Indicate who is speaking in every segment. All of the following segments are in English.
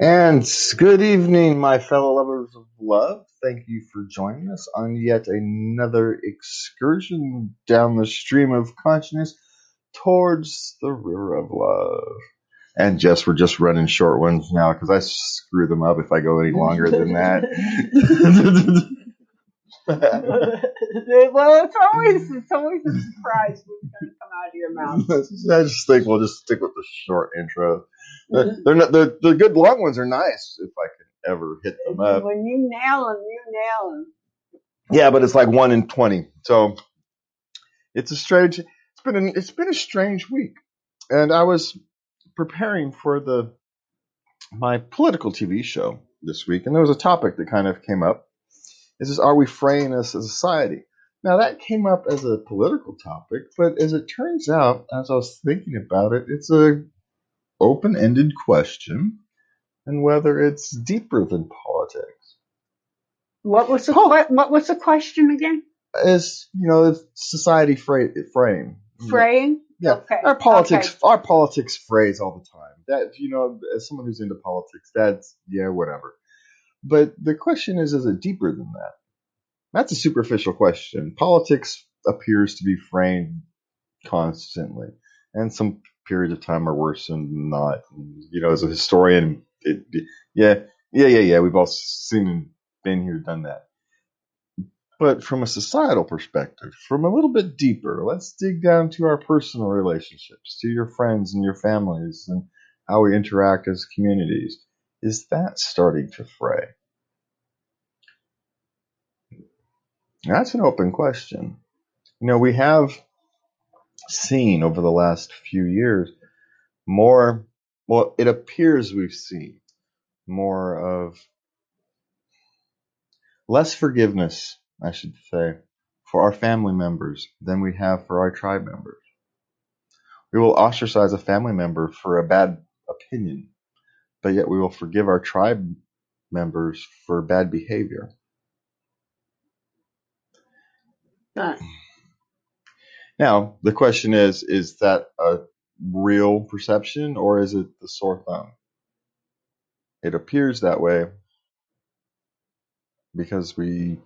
Speaker 1: And good evening, my fellow lovers of love. Thank you for joining us on yet another excursion down the stream of consciousness towards the river of love. And Jess, we're just running short ones now because I screw them up if I go any longer than that.
Speaker 2: well, it's always it's always a surprise what's going to come out of your mouth.
Speaker 1: I just think we'll just stick with the short intro. They're, they're not, the the good long ones are nice if I could ever hit them up.
Speaker 2: When you nail them, you nail them.
Speaker 1: Yeah, but it's like one in twenty. So it's a strange. It's been an, it's been a strange week, and I was preparing for the my political TV show this week, and there was a topic that kind of came up. Is this are we fraying us as a society? Now that came up as a political topic, but as it turns out, as I was thinking about it, it's a open-ended question, and whether it's deeper than politics.
Speaker 2: What was the que- what was the question again?
Speaker 1: Is you know, society fra- frame.
Speaker 2: Fraying.
Speaker 1: Yeah,
Speaker 2: Okay.
Speaker 1: our politics,
Speaker 2: Okay.
Speaker 1: our politics phrase all the time. That you know, as someone who's into politics, that's yeah, whatever. But the question is, is it deeper than that? That's a superficial question. Politics appears to be framed constantly, and some periods of time are worse than not. You know, as a historian, it, yeah, yeah, yeah, yeah. We've all seen and been here, done that. But from a societal perspective, from a little bit deeper, let's dig down to our personal relationships, to your friends and your families, and how we interact as communities. Is that starting to fray? That's an open question. You know, we have seen over the last few years more, well, it appears we've seen more of less forgiveness, I should say, for our family members than we have for our tribe members. We will ostracize a family member for a bad opinion, but yet we will forgive our tribe members for bad behavior.
Speaker 2: Uh,
Speaker 1: Now, the question is is that a real perception or is it the sore thumb? It appears that way because we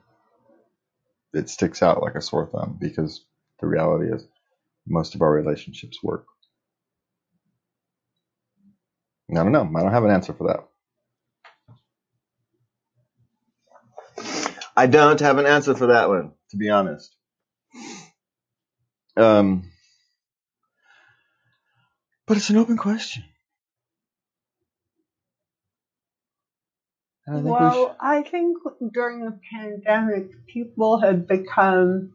Speaker 1: it sticks out like a sore thumb because the reality is most of our relationships work. I don't know. I don't have an answer for that. I don't have an answer for that one, to be honest. Um, but it's an open question. I
Speaker 2: well,
Speaker 1: should,
Speaker 2: I think during the pandemic, people have become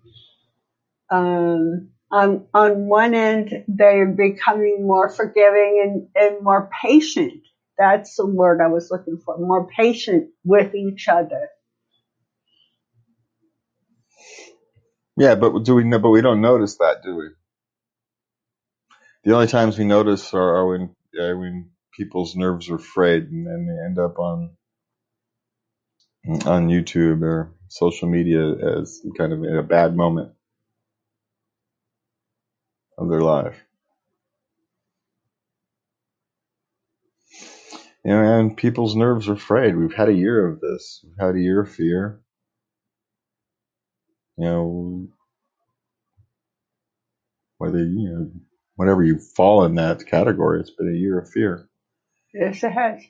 Speaker 2: um, on on one end they're becoming more forgiving and, and more patient. That's the word I was looking for. More patient with each other.
Speaker 1: Yeah, but do we know? But we don't notice that, do we? The only times we notice are, are when uh, when people's nerves are frayed and then they end up on on YouTube or social media as kind of in a bad moment of their life. You know, and people's nerves are frayed. We've had a year of this. We've had a year of fear. You know, whether you know whatever you fall in that category, it's been a year of fear.
Speaker 2: Yes, it has.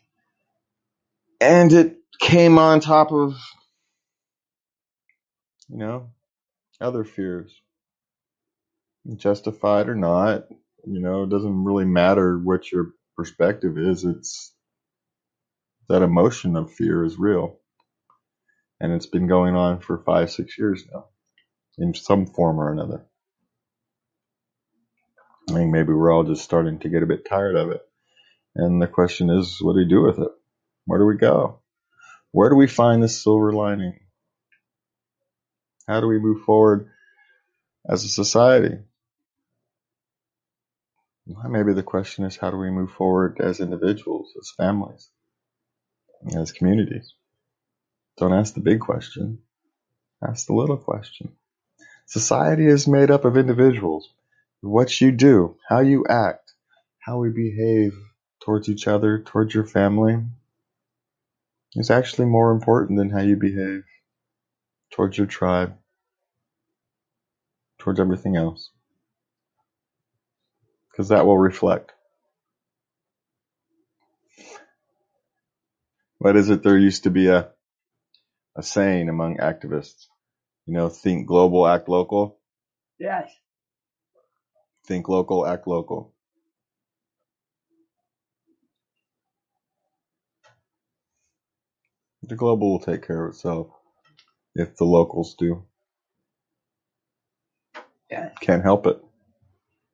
Speaker 1: And it came on top of, you know, other fears. Justified or not, you know, it doesn't really matter what your perspective is. It's that emotion of fear is real. And it's been going on for five, six years now in some form or another. I think maybe we're all just starting to get a bit tired of it. And the question is, what do we do with it? Where do we go? Where do we find the silver lining? How do we move forward as a society? Maybe the question is, how do we move forward as individuals, as families, as communities? Don't ask the big question. Ask the little question. Society is made up of individuals. What you do, how you act, how we behave towards each other, towards your family, is actually more important than how you behave towards your tribe, towards everything else. Because that will reflect. What is it? There used to be a, a saying among activists, you know, think global, act local.
Speaker 2: Yes.
Speaker 1: Think local, act local. The global will take care of itself if the locals do.
Speaker 2: Yes.
Speaker 1: Can't help it.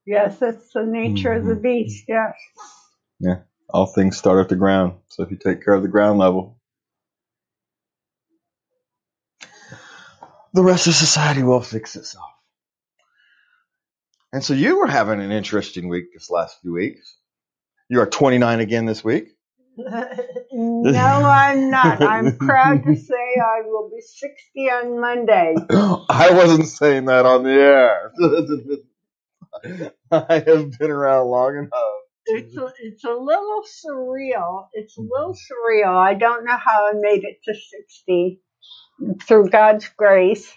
Speaker 2: Yes, it's the nature of the
Speaker 1: Mhm.
Speaker 2: beast. Yes.
Speaker 1: Yeah. All things start at the ground. So if you take care of the ground level, the rest of society will fix itself. And so you were having an interesting week this last few weeks. You are 29 again this week.
Speaker 2: no, I'm not. I'm proud to say I will be 60 on Monday.
Speaker 1: I wasn't saying that on the air. I have been around long enough.
Speaker 2: It's a, it's a little surreal. It's a little surreal. I don't know how I made it to 60 through God's grace.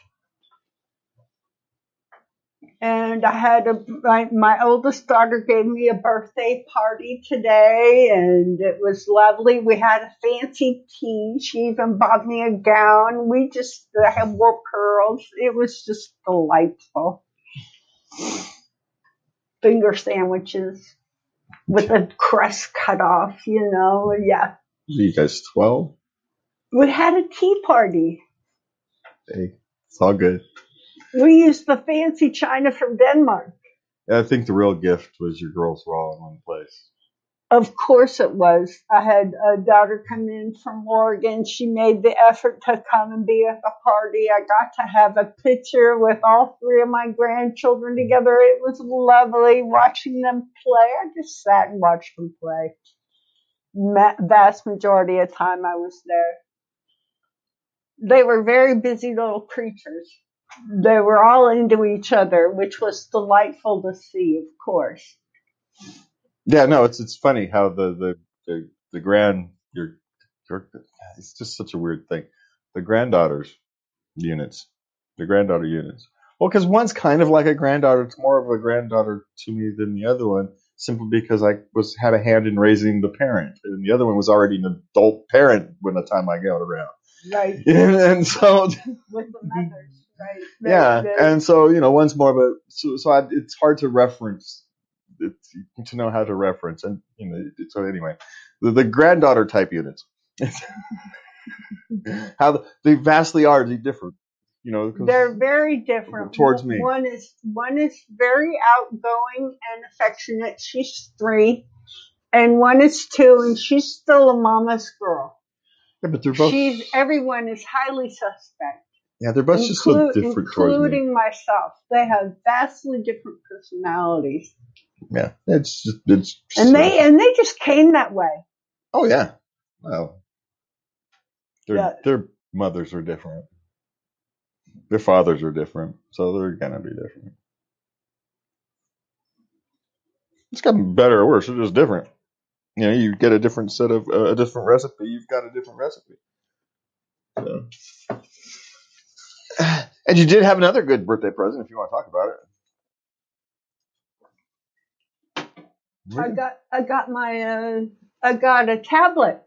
Speaker 2: And I had a my, my oldest daughter gave me a birthday party today, and it was lovely. We had a fancy tea. She even bought me a gown. We just I had wore pearls. It was just delightful. Finger sandwiches with a crust cut off, you know. Yeah,
Speaker 1: You guys 12?
Speaker 2: we had a tea party.
Speaker 1: Hey, it's all good.
Speaker 2: We used the fancy china from Denmark.
Speaker 1: I think the real gift was your girls were all in one place.
Speaker 2: Of course it was. I had a daughter come in from Oregon. She made the effort to come and be at the party. I got to have a picture with all three of my grandchildren together. It was lovely watching them play. I just sat and watched them play. Ma- vast majority of the time I was there. They were very busy little creatures. They were all into each other, which was delightful to see, of course.
Speaker 1: Yeah, no, it's it's funny how the the the, the grand your, your it's just such a weird thing. The granddaughters units, the granddaughter units. Well, because one's kind of like a granddaughter. It's more of a granddaughter to me than the other one, simply because I was had a hand in raising the parent, and the other one was already an adult parent when the time I got around.
Speaker 2: Right.
Speaker 1: and, and so
Speaker 2: with the mothers, right?
Speaker 1: Yeah, and so you know, once more but so so I, it's hard to reference it, to know how to reference, and you know, so anyway, the, the granddaughter type units, how the, they vastly are different, you know,
Speaker 2: they're very different.
Speaker 1: Towards me.
Speaker 2: One is one is very outgoing and affectionate. She's three, and one is two, and she's still a mama's girl.
Speaker 1: Yeah, but they're both
Speaker 2: She's everyone is highly suspect,
Speaker 1: yeah, they're both just so different
Speaker 2: including myself. They have vastly different personalities,
Speaker 1: Yeah, it's just it's
Speaker 2: and
Speaker 1: so-
Speaker 2: they and they just came that way.
Speaker 1: oh yeah, well, their
Speaker 2: Yeah.
Speaker 1: their mothers are different, their fathers are different, so they're gonna be different. It's gotten better or worse. They're just different. You know, you get a different set of uh, a different recipe. You've got a different recipe. So. And you did have another good birthday present, if you want to talk about it.
Speaker 2: I got I got my uh, I got a tablet.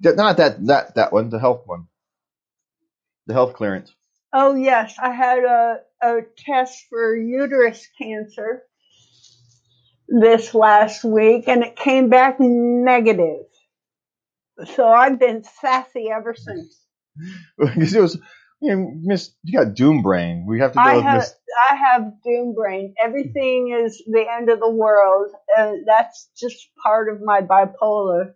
Speaker 1: Yeah, not that that that one, the health one, the health clearance.
Speaker 2: Oh yes, I had a, a test for uterus cancer this last week and it came back negative. So I've been sassy ever since.
Speaker 1: because it was you know, Miss. You got doom brain. We have to go
Speaker 2: I
Speaker 1: with
Speaker 2: have
Speaker 1: Miss.
Speaker 2: I have doom brain. Everything is the end of the world and that's just part of my bipolar.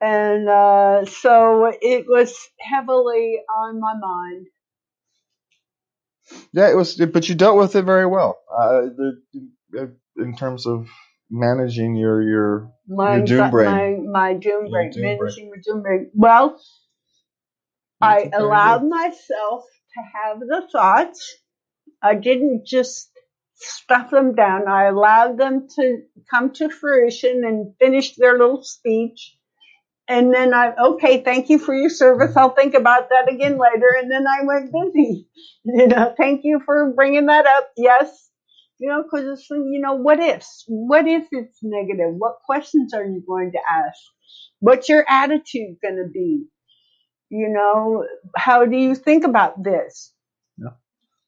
Speaker 2: And uh, so it was heavily on my mind.
Speaker 1: Yeah, it was, but you dealt with it very well. Uh, the, uh, in terms of managing your your
Speaker 2: my
Speaker 1: Your doom brain.
Speaker 2: My, my doom brain,
Speaker 1: doom
Speaker 2: managing my doom brain. Well, I
Speaker 1: That's very
Speaker 2: allowed
Speaker 1: good.
Speaker 2: myself to have the thoughts. I didn't just stuff them down. I allowed them to come to fruition and finish their little speech. and then I okay, thank you for your service. I'll think about that again later. And then I went busy. You know, thank you for bringing that up. Yes, you know, because it's you know, what ifs? What if it's negative? What questions are you going to ask? What's your attitude going to be? You know, how do you think about this?
Speaker 1: Yeah.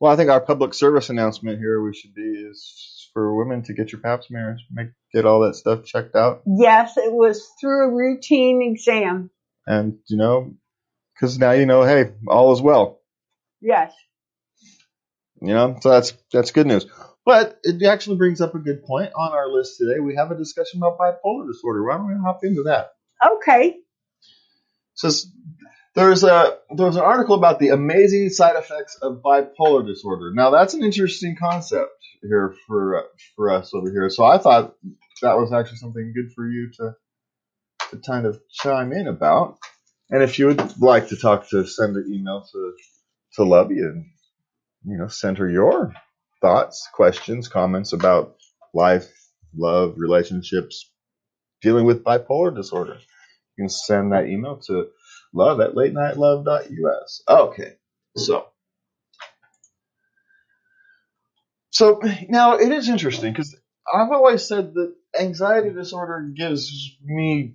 Speaker 1: Well, I think our public service announcement here we should be is for women to get your pap smears, make get all that stuff checked out,
Speaker 2: Yes, it was through a routine exam.
Speaker 1: and you know, because now you know, hey, all is well.
Speaker 2: Yes.
Speaker 1: You know, so that's that's good news. But it actually brings up a good point on our list today. We have a discussion about bipolar disorder. Why don't we hop into that?
Speaker 2: Okay.
Speaker 1: says there's a there was an article about the amazing side effects of bipolar disorder. Now that's an interesting concept here for for us over here. So I thought that was actually something good for you to to kind of chime in about. And if you would like to talk to send an email to to Lovey and you know send her your thoughts, questions, comments about life, love, relationships, dealing with bipolar disorder. You can send that email to love at late night love.us. Okay, so. So now it is interesting because I've always said that anxiety disorder gives me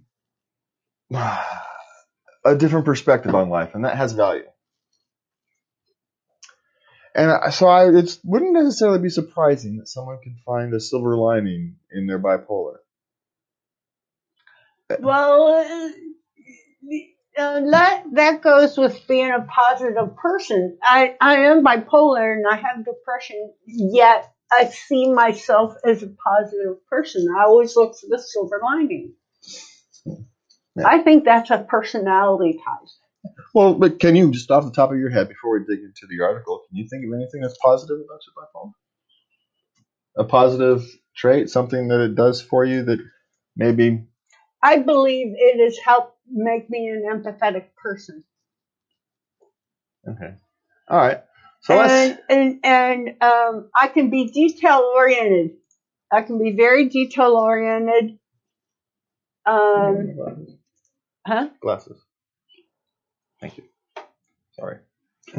Speaker 1: a different perspective on life, and that has value. And so I, it wouldn't necessarily be surprising that someone could find a silver lining in their bipolar.
Speaker 2: Well, uh, uh, that that goes with being a positive person. I I am bipolar and I have depression, yet I see myself as a positive person. I always look for the silver lining.
Speaker 1: Yeah.
Speaker 2: I think that's a personality type.
Speaker 1: Well, but can you just off the top of your head before we dig into the article, can you think of anything that's positive about your bipolar? A positive trait, something that it does for you that maybe
Speaker 2: I believe it has helped make me an empathetic person.
Speaker 1: okay. All right. So let's
Speaker 2: and and and um, I can be detail oriented. I can be very detail oriented. Um, huh?
Speaker 1: glasses. Thank you. Sorry.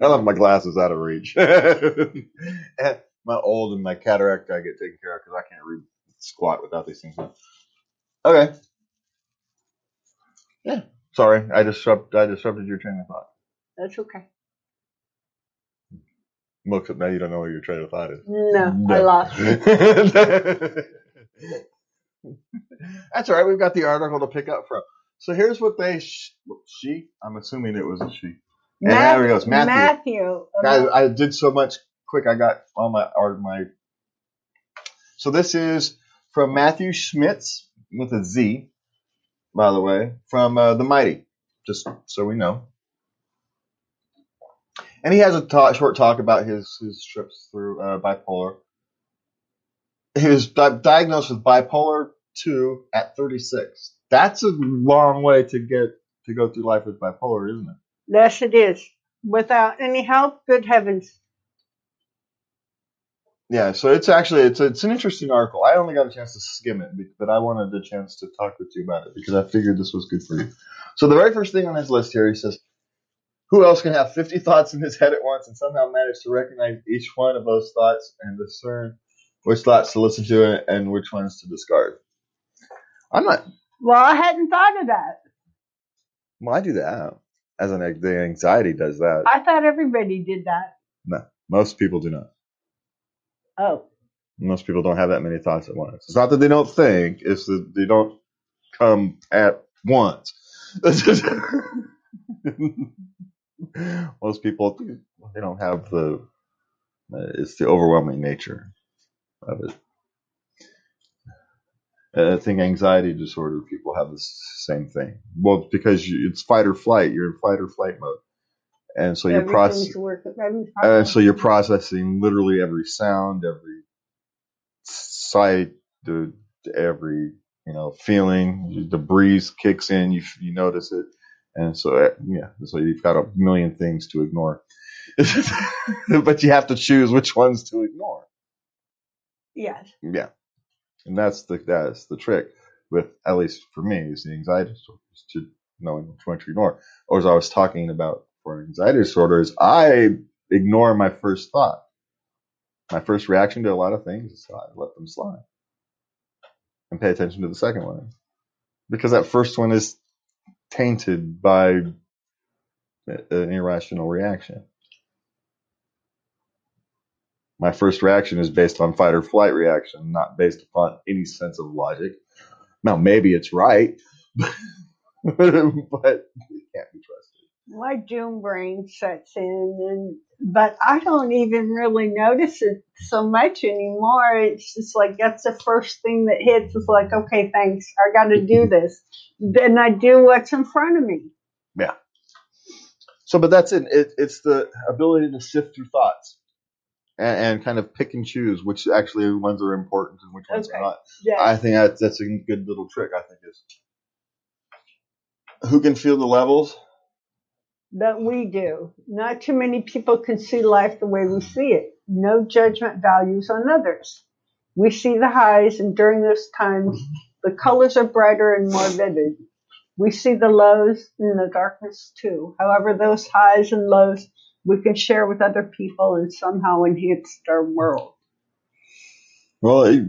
Speaker 1: I left my glasses out of reach. my old and my cataract I get taken care of because I can't read squat without these things on. Okay. Yeah. Sorry, I disrupt I disrupted your train of thought.
Speaker 2: That's okay.
Speaker 1: Well, except now you don't know where your train of thought is.
Speaker 2: No, I lost. you.
Speaker 1: That's all right. We've got the article to pick up from. So here's what they sh- she. I'm assuming it was a she. And there he goes, Matthew.
Speaker 2: Matthew.
Speaker 1: Guys, I did so much quick. I got all my art my. So this is from Matthew Schmitz with a Z, by the way, from uh, the Mighty. Just so we know. And he has a talk, short talk about his his trips through uh, bipolar. He was di- diagnosed with bipolar two at 36. That's a long way to get to go through life with bipolar, isn't it?
Speaker 2: yes, it is. Without any help, good heavens.
Speaker 1: Yeah, so it's actually it's it's an interesting article. I only got a chance to skim it, but I wanted the chance to talk with you about it because I figured this was good for you. So the very first thing on his list here, he says, "Who else can have 50 thoughts in his head at once and somehow manage to recognize each one of those thoughts and discern which thoughts to listen to and which ones to discard?" I'm not.
Speaker 2: Well, I hadn't thought of that.
Speaker 1: Well, I do that as an the anxiety does that.
Speaker 2: I thought everybody did that.
Speaker 1: No, most people do not.
Speaker 2: Oh,
Speaker 1: Most people don't have that many thoughts at once. It's not that they don't think; it's that they don't come at once. Most people they don't have the. Uh, it's the overwhelming nature of it. Uh, I think anxiety disorder people have the same thing. Well, because you, it's fight or flight. You're in fight or flight mode, and so you're process.
Speaker 2: everything's
Speaker 1: And so you're processing literally every sound, every sight, the every you know feeling. The breeze kicks in, you you notice it, and so uh, yeah, so you've got a million things to ignore, but you have to choose which ones to ignore.
Speaker 2: Yes.
Speaker 1: Yeah, and that's the that's the trick. with, at least for me, is the anxiety disorders to knowing which one to ignore. Or as I was talking about for anxiety disorders, I ignore my first thought. My first reaction to a lot of things is I let them slide and pay attention to the second one because that first one is tainted by an irrational reaction. My first reaction is based on fight or flight reaction, not based upon any sense of logic. Now, maybe it's right, but it can't be trusted.
Speaker 2: My doom brain sets in, and but I don't even really notice it so much anymore. It's just like that's the first thing that hits. It's like, okay, thanks, I got to do this. Then I do what's in front of me.
Speaker 1: Yeah. So, but that's it. it it's the ability to sift through thoughts and, and, kind of pick and choose which actually ones are important and which ones
Speaker 2: Okay.
Speaker 1: are not.
Speaker 2: Yeah.
Speaker 1: I think that's, that's a good little trick. I think is who can feel the levels.
Speaker 2: that we do. Not too many people can see life the way we see it. No judgment values on others. We see the highs, and during those times, the colors are brighter and more vivid. We see the lows and the darkness too. However, those highs and lows we can share with other people and somehow enhance our world.
Speaker 1: Well, it,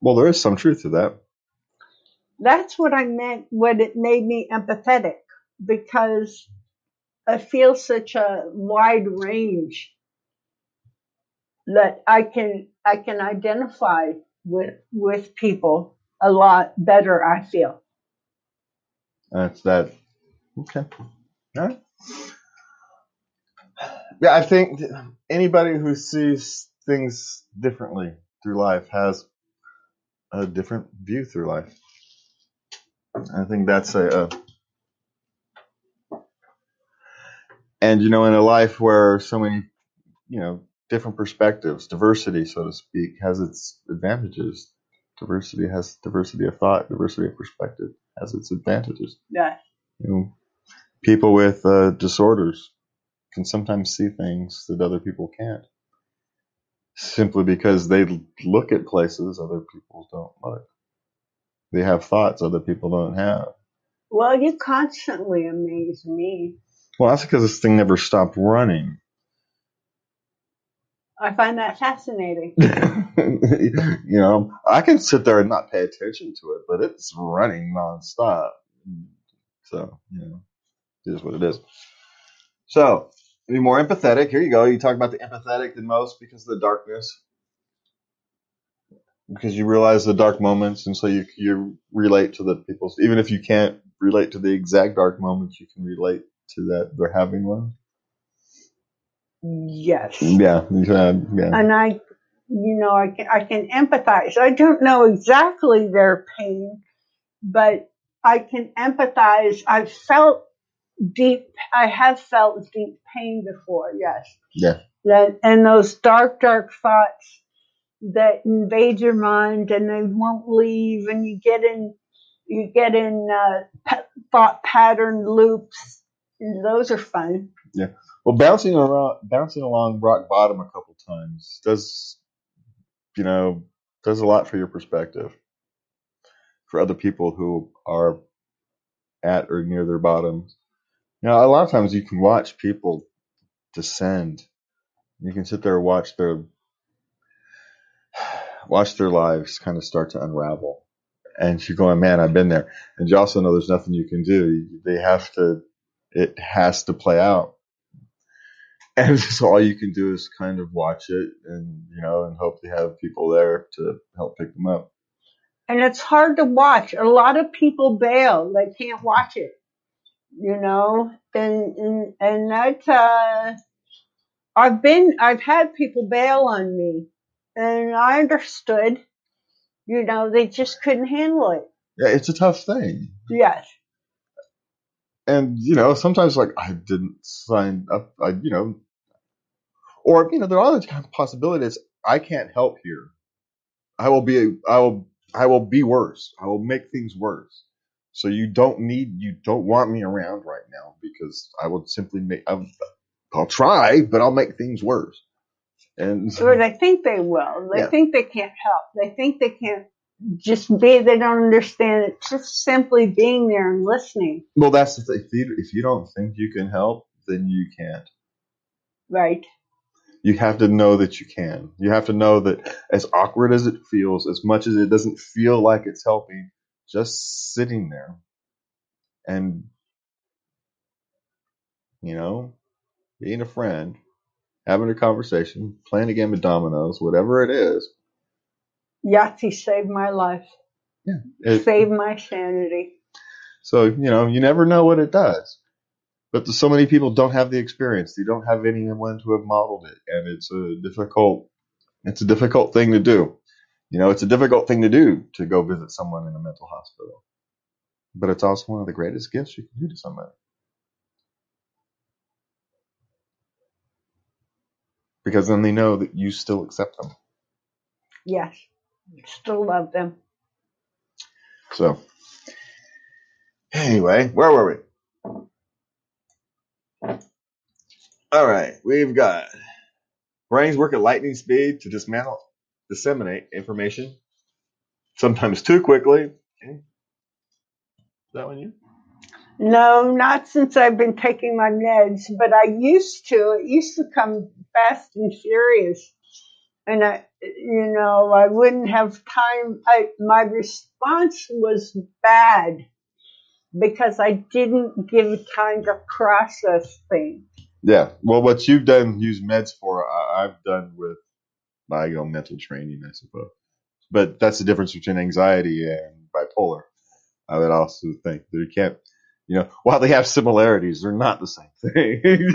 Speaker 1: well, there is some truth to that.
Speaker 2: That's what I meant when it made me empathetic because I feel such a wide range that I can I can identify with with people a lot better. I feel.
Speaker 1: That's that. Okay. All right. Yeah, I think anybody who sees things differently through life has a different view through life. I think that's a, a and you know in a life where so many you know different perspectives, diversity, so to speak, has its advantages. Diversity has diversity of thought, diversity of perspective has its advantages.
Speaker 2: Yeah.
Speaker 1: You know, people with uh, disorders can sometimes see things that other people can't, simply because they look at places other people don't look. They have thoughts other people don't have.
Speaker 2: Well, you constantly amaze me.
Speaker 1: Well, that's because this thing never stopped running.
Speaker 2: I find that fascinating.
Speaker 1: you know, I can sit there and not pay attention to it, but it's running nonstop. So, you know, it is what it is. So, be more empathetic. Here you go. You talk about the empathetic the most because of the darkness. Because you realize the dark moments, and so you you relate to the people's. Even if you can't relate to the exact dark moments, you can relate to that they're having one.
Speaker 2: Yes.
Speaker 1: Yeah, yeah.
Speaker 2: and I, you know, I can, I can empathize. I don't know exactly their pain, but I can empathize. I've felt deep, I have felt deep pain before, yes.
Speaker 1: Yeah.
Speaker 2: That, and those dark, dark thoughts that invade your mind and they won't leave and you get in, you get in uh, thought pattern loops. And those are fun. Yeah.
Speaker 1: Well, bouncing around, bouncing along rock bottom a couple times does, you know, does a lot for your perspective. For other people who are at or near their bottoms, you know, a lot of times you can watch people descend. You can sit there and watch their watch their lives kind of start to unravel. And you're going, man, I've been there. And you also know there's nothing you can do. They have to, it has to play out. And so all you can do is kind of watch it and, you know, and hope they have people there to help pick them up.
Speaker 2: and it's hard to watch. A lot of people bail; they can't watch it, you know. And and and that uh, I've been, I've had people bail on me, and I understood. You know, they just couldn't handle it.
Speaker 1: Yeah, it's a tough thing.
Speaker 2: Yes,
Speaker 1: And, you know, sometimes like I didn't sign up, I, you know, or, you know, there are other possibilities. I can't help here. I will be, I will, I will be worse. I will make things worse. So you don't need, you don't want me around right now because I will simply make, I'll, I'll try, but I'll make things worse. And
Speaker 2: or they think they will. They
Speaker 1: Yeah.
Speaker 2: think they can't help. They think they can't just be. They don't understand it. Just simply being there and listening.
Speaker 1: Well, that's the thing. If you don't think you can help, then you can't.
Speaker 2: Right.
Speaker 1: You have to know that you can. You have to know that as awkward as it feels, as much as it doesn't feel like it's helping, just sitting there and, you know, being a friend, having a conversation, playing a game of dominoes, whatever it is.
Speaker 2: Yahtzee saved my life.
Speaker 1: Yeah. It,
Speaker 2: saved my sanity.
Speaker 1: So, you know, you never know what it does. But so many people don't have the experience. They don't have anyone to have modeled it. And it's a difficult, it's a difficult thing to do. You know, it's a difficult thing to do to go visit someone in a mental hospital. But it's also one of the greatest gifts you can do to somebody. Because then they know that you still accept them.
Speaker 2: Yes. Still love them.
Speaker 1: So, anyway, where were we? All right, we've got brains work at lightning speed to dismantle, disseminate information, sometimes too quickly. Okay. Is that one you?
Speaker 2: No, not since I've been taking my meds, but I used to. It used to come fast and furious. And I, you know, I wouldn't have time. I, my response was bad because I didn't give time to process things.
Speaker 1: Yeah. Well, what you've done, use meds for, I, I've done with my own mental training, I suppose. But that's the difference between anxiety and bipolar. I would also think that you can't, you know, while they have similarities, they're not the same thing.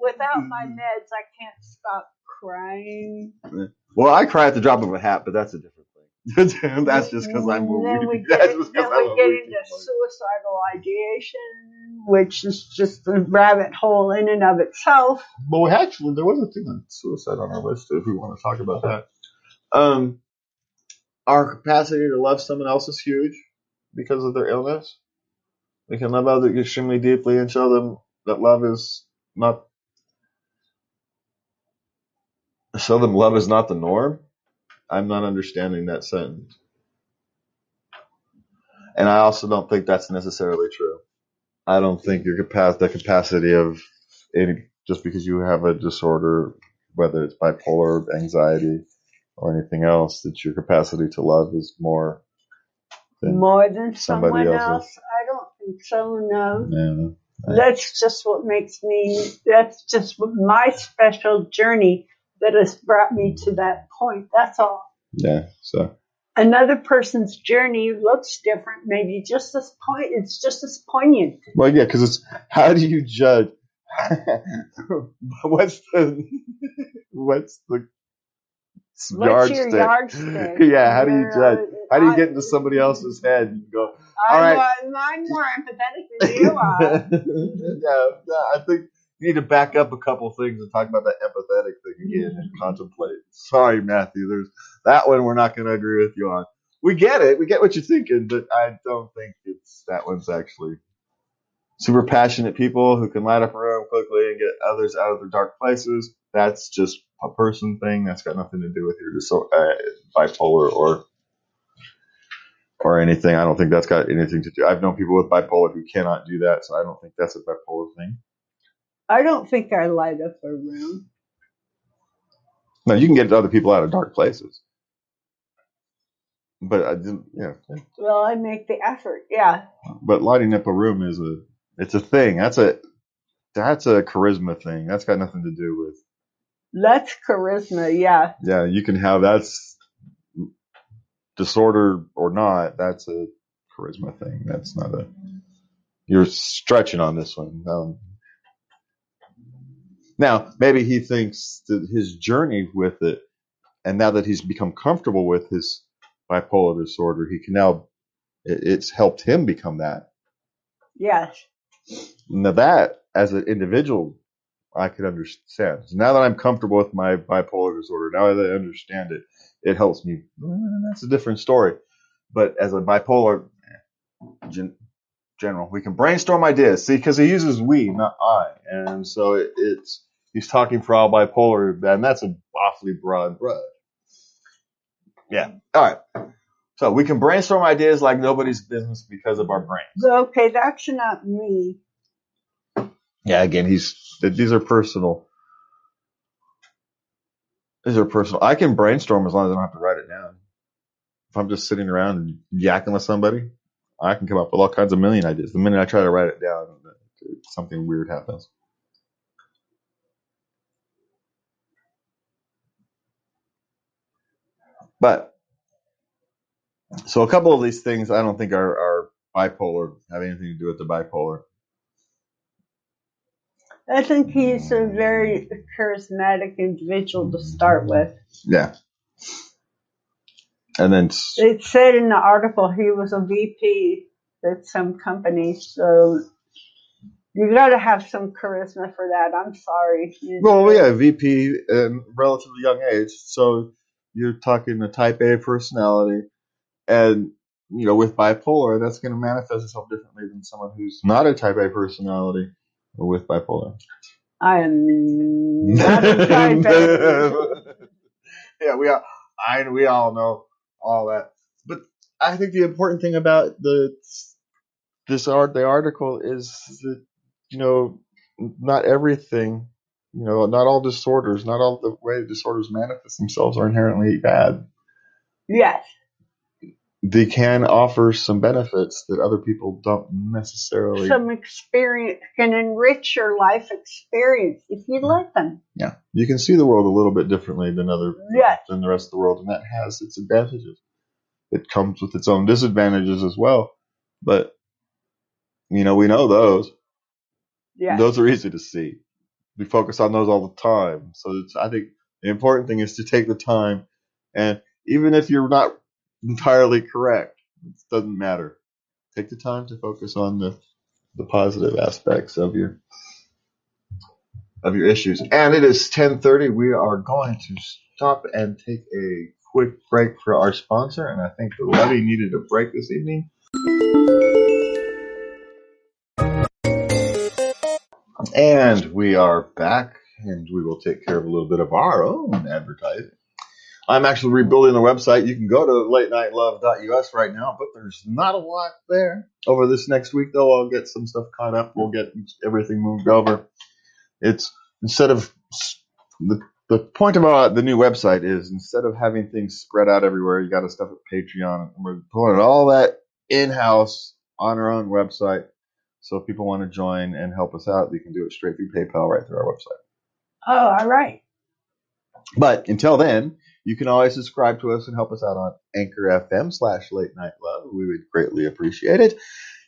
Speaker 2: Without my mm. meds, I can't stop crying.
Speaker 1: well, I cry at the drop of a hat, but that's a different thing. that's just because I'm a
Speaker 2: then we get,
Speaker 1: that's just
Speaker 2: then we
Speaker 1: I'm
Speaker 2: get into suicidal ideation, which is just a rabbit hole in and of itself.
Speaker 1: Well, actually, there was a thing on suicide on our list if we want to talk about that. Um, our capacity to love someone else is huge because of their illness. We can love others extremely deeply and show them that love is not. Show them love is not the norm. I'm not understanding that sentence. And I also don't think that's necessarily true. I don't think your capacity, the capacity of any, just because you have a disorder, whether it's bipolar, anxiety, or anything else, that your capacity to love is more than
Speaker 2: More than
Speaker 1: somebody
Speaker 2: someone
Speaker 1: else's.
Speaker 2: else? I don't think so, no. That's just what makes me, that's just my special journey that has brought me to that point. That's all.
Speaker 1: Yeah. So
Speaker 2: Another person's journey looks different, maybe just as point, it's just as poignant.
Speaker 1: well, yeah, because it's how do you judge? what's the what's the
Speaker 2: What's
Speaker 1: yardstick?
Speaker 2: yardstick?
Speaker 1: yeah. How do you judge? How do you get into somebody else's head and go?
Speaker 2: I'm,
Speaker 1: All right.
Speaker 2: uh, I'm more empathetic than you are.
Speaker 1: yeah, yeah, I think you need to back up a couple things and talk about that empathetic thing again and contemplate. Sorry, Matthew, there's that one we're not going to agree with you on. We get it, we get what you're thinking, but I don't think it's that one's actually super passionate people who can light up a room quickly and get others out of their dark places. That's just a person thing. That's got nothing to do with your diso- uh, bipolar or or anything. I don't think that's got anything to do. I've known people with bipolar who cannot do that, so I don't think that's a bipolar thing.
Speaker 2: I don't think I light up a room.
Speaker 1: No, you can get other people out of dark places, but I didn't. Yeah,
Speaker 2: Well, I make the effort, yeah.
Speaker 1: but lighting up a room is a it's a thing. That's a that's a charisma thing. That's got nothing to do with
Speaker 2: That's charisma, yeah.
Speaker 1: yeah. You can have that's disorder or not. That's a charisma thing. That's not a. You're stretching on this one. Um, now, maybe he thinks that his journey with it, and now that he's become comfortable with his bipolar disorder, he can now, it, it's helped him become that.
Speaker 2: Yes.
Speaker 1: Now, that, as an individual, I could understand. So now that I'm comfortable with my bipolar disorder, now that I understand it, it helps me. That's a different story. But as a bipolar eh, gen- general, we can brainstorm ideas. See, because he uses we, not I, and so it, it's he's talking for all bipolar, and that's an awfully broad brush. Yeah. All right. So we can brainstorm ideas like nobody's business because of our brains.
Speaker 2: Okay, that's not me.
Speaker 1: Yeah. Again, he's these are personal. These are personal. I can brainstorm as long as I don't have to write it down. If I'm just sitting around yakking with somebody, I can come up with all kinds of million ideas. The minute I try to write it down, something weird happens. But so a couple of these things I don't think are, are bipolar, have anything to do with the bipolar.
Speaker 2: I think he's a very charismatic individual to start with.
Speaker 1: Yeah. And then
Speaker 2: It said in the article he was a VP at some company, so you got to have some charisma for that. I'm sorry. You-
Speaker 1: Well, yeah, VP in relatively young age. So you're talking a type A personality, and you know, with bipolar, that's going to manifest itself differently than someone who's not a type A personality with bipolar.
Speaker 2: I am not a type A.
Speaker 1: yeah, we all, I we all know all that, but I think the important thing about the this art the article is that you know not everything you know not all disorders not all the way disorders manifest themselves are inherently bad
Speaker 2: Yes.
Speaker 1: they can offer some benefits that other people don't necessarily
Speaker 2: Some experience can enrich your life experience if you mm. let them.
Speaker 1: yeah you can see the world a little bit differently than other
Speaker 2: Yes.
Speaker 1: than the rest of the world and that has its advantages it comes with its own disadvantages as well but you know we know those
Speaker 2: Yes.
Speaker 1: Those are easy to see. We focus on those all the time. So I think the important thing is to take the time, and even if you're not entirely correct, it doesn't matter. Take the time to focus on the the positive aspects of your of your issues. And it is 10:30. We are going to stop and take a quick break for our sponsor, and I think the Lovey needed a break this evening. And we are back, and we will take care of a little bit of our own advertising. I'm actually rebuilding the website. You can go to latenightlove.us right now, but there's not a lot there. Over this next week, though, I'll get some stuff caught up. We'll get everything moved over. It's instead of the the point about uh, the new website is instead of having things spread out everywhere, you got to stuff at Patreon. And we're pulling all that in house on our own website. So if people want to join and help us out, they can do it straight through PayPal right through our website.
Speaker 2: Oh, all right.
Speaker 1: But until then, you can always subscribe to us and help us out on Anchor FM slash Late Night Love. We would greatly appreciate it.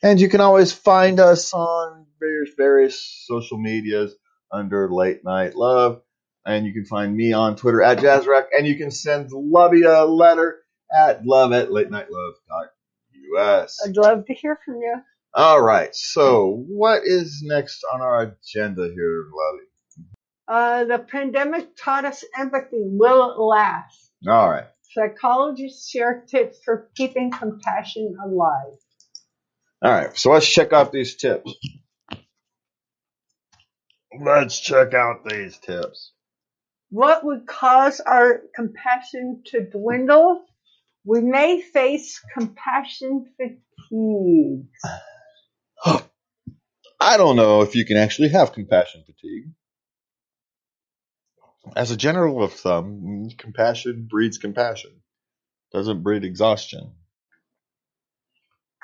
Speaker 1: And you can always find us on various various social medias under Late Night Love. And you can find me on Twitter at JazzRack. And you can send Lovey a letter at love at late night love love.us.
Speaker 2: I'd love to hear from you.
Speaker 1: All right. So, what is next on our agenda here, Lovey?
Speaker 2: Uh, the pandemic taught us empathy. Will it last?
Speaker 1: All right.
Speaker 2: Psychologists share tips for keeping compassion alive.
Speaker 1: All right. So, let's check out these tips. Let's check out these tips.
Speaker 2: What would cause our compassion to dwindle? We may face compassion fatigue.
Speaker 1: I don't know if you can actually have compassion fatigue. As a general of thumb, compassion breeds compassion, doesn't breed exhaustion.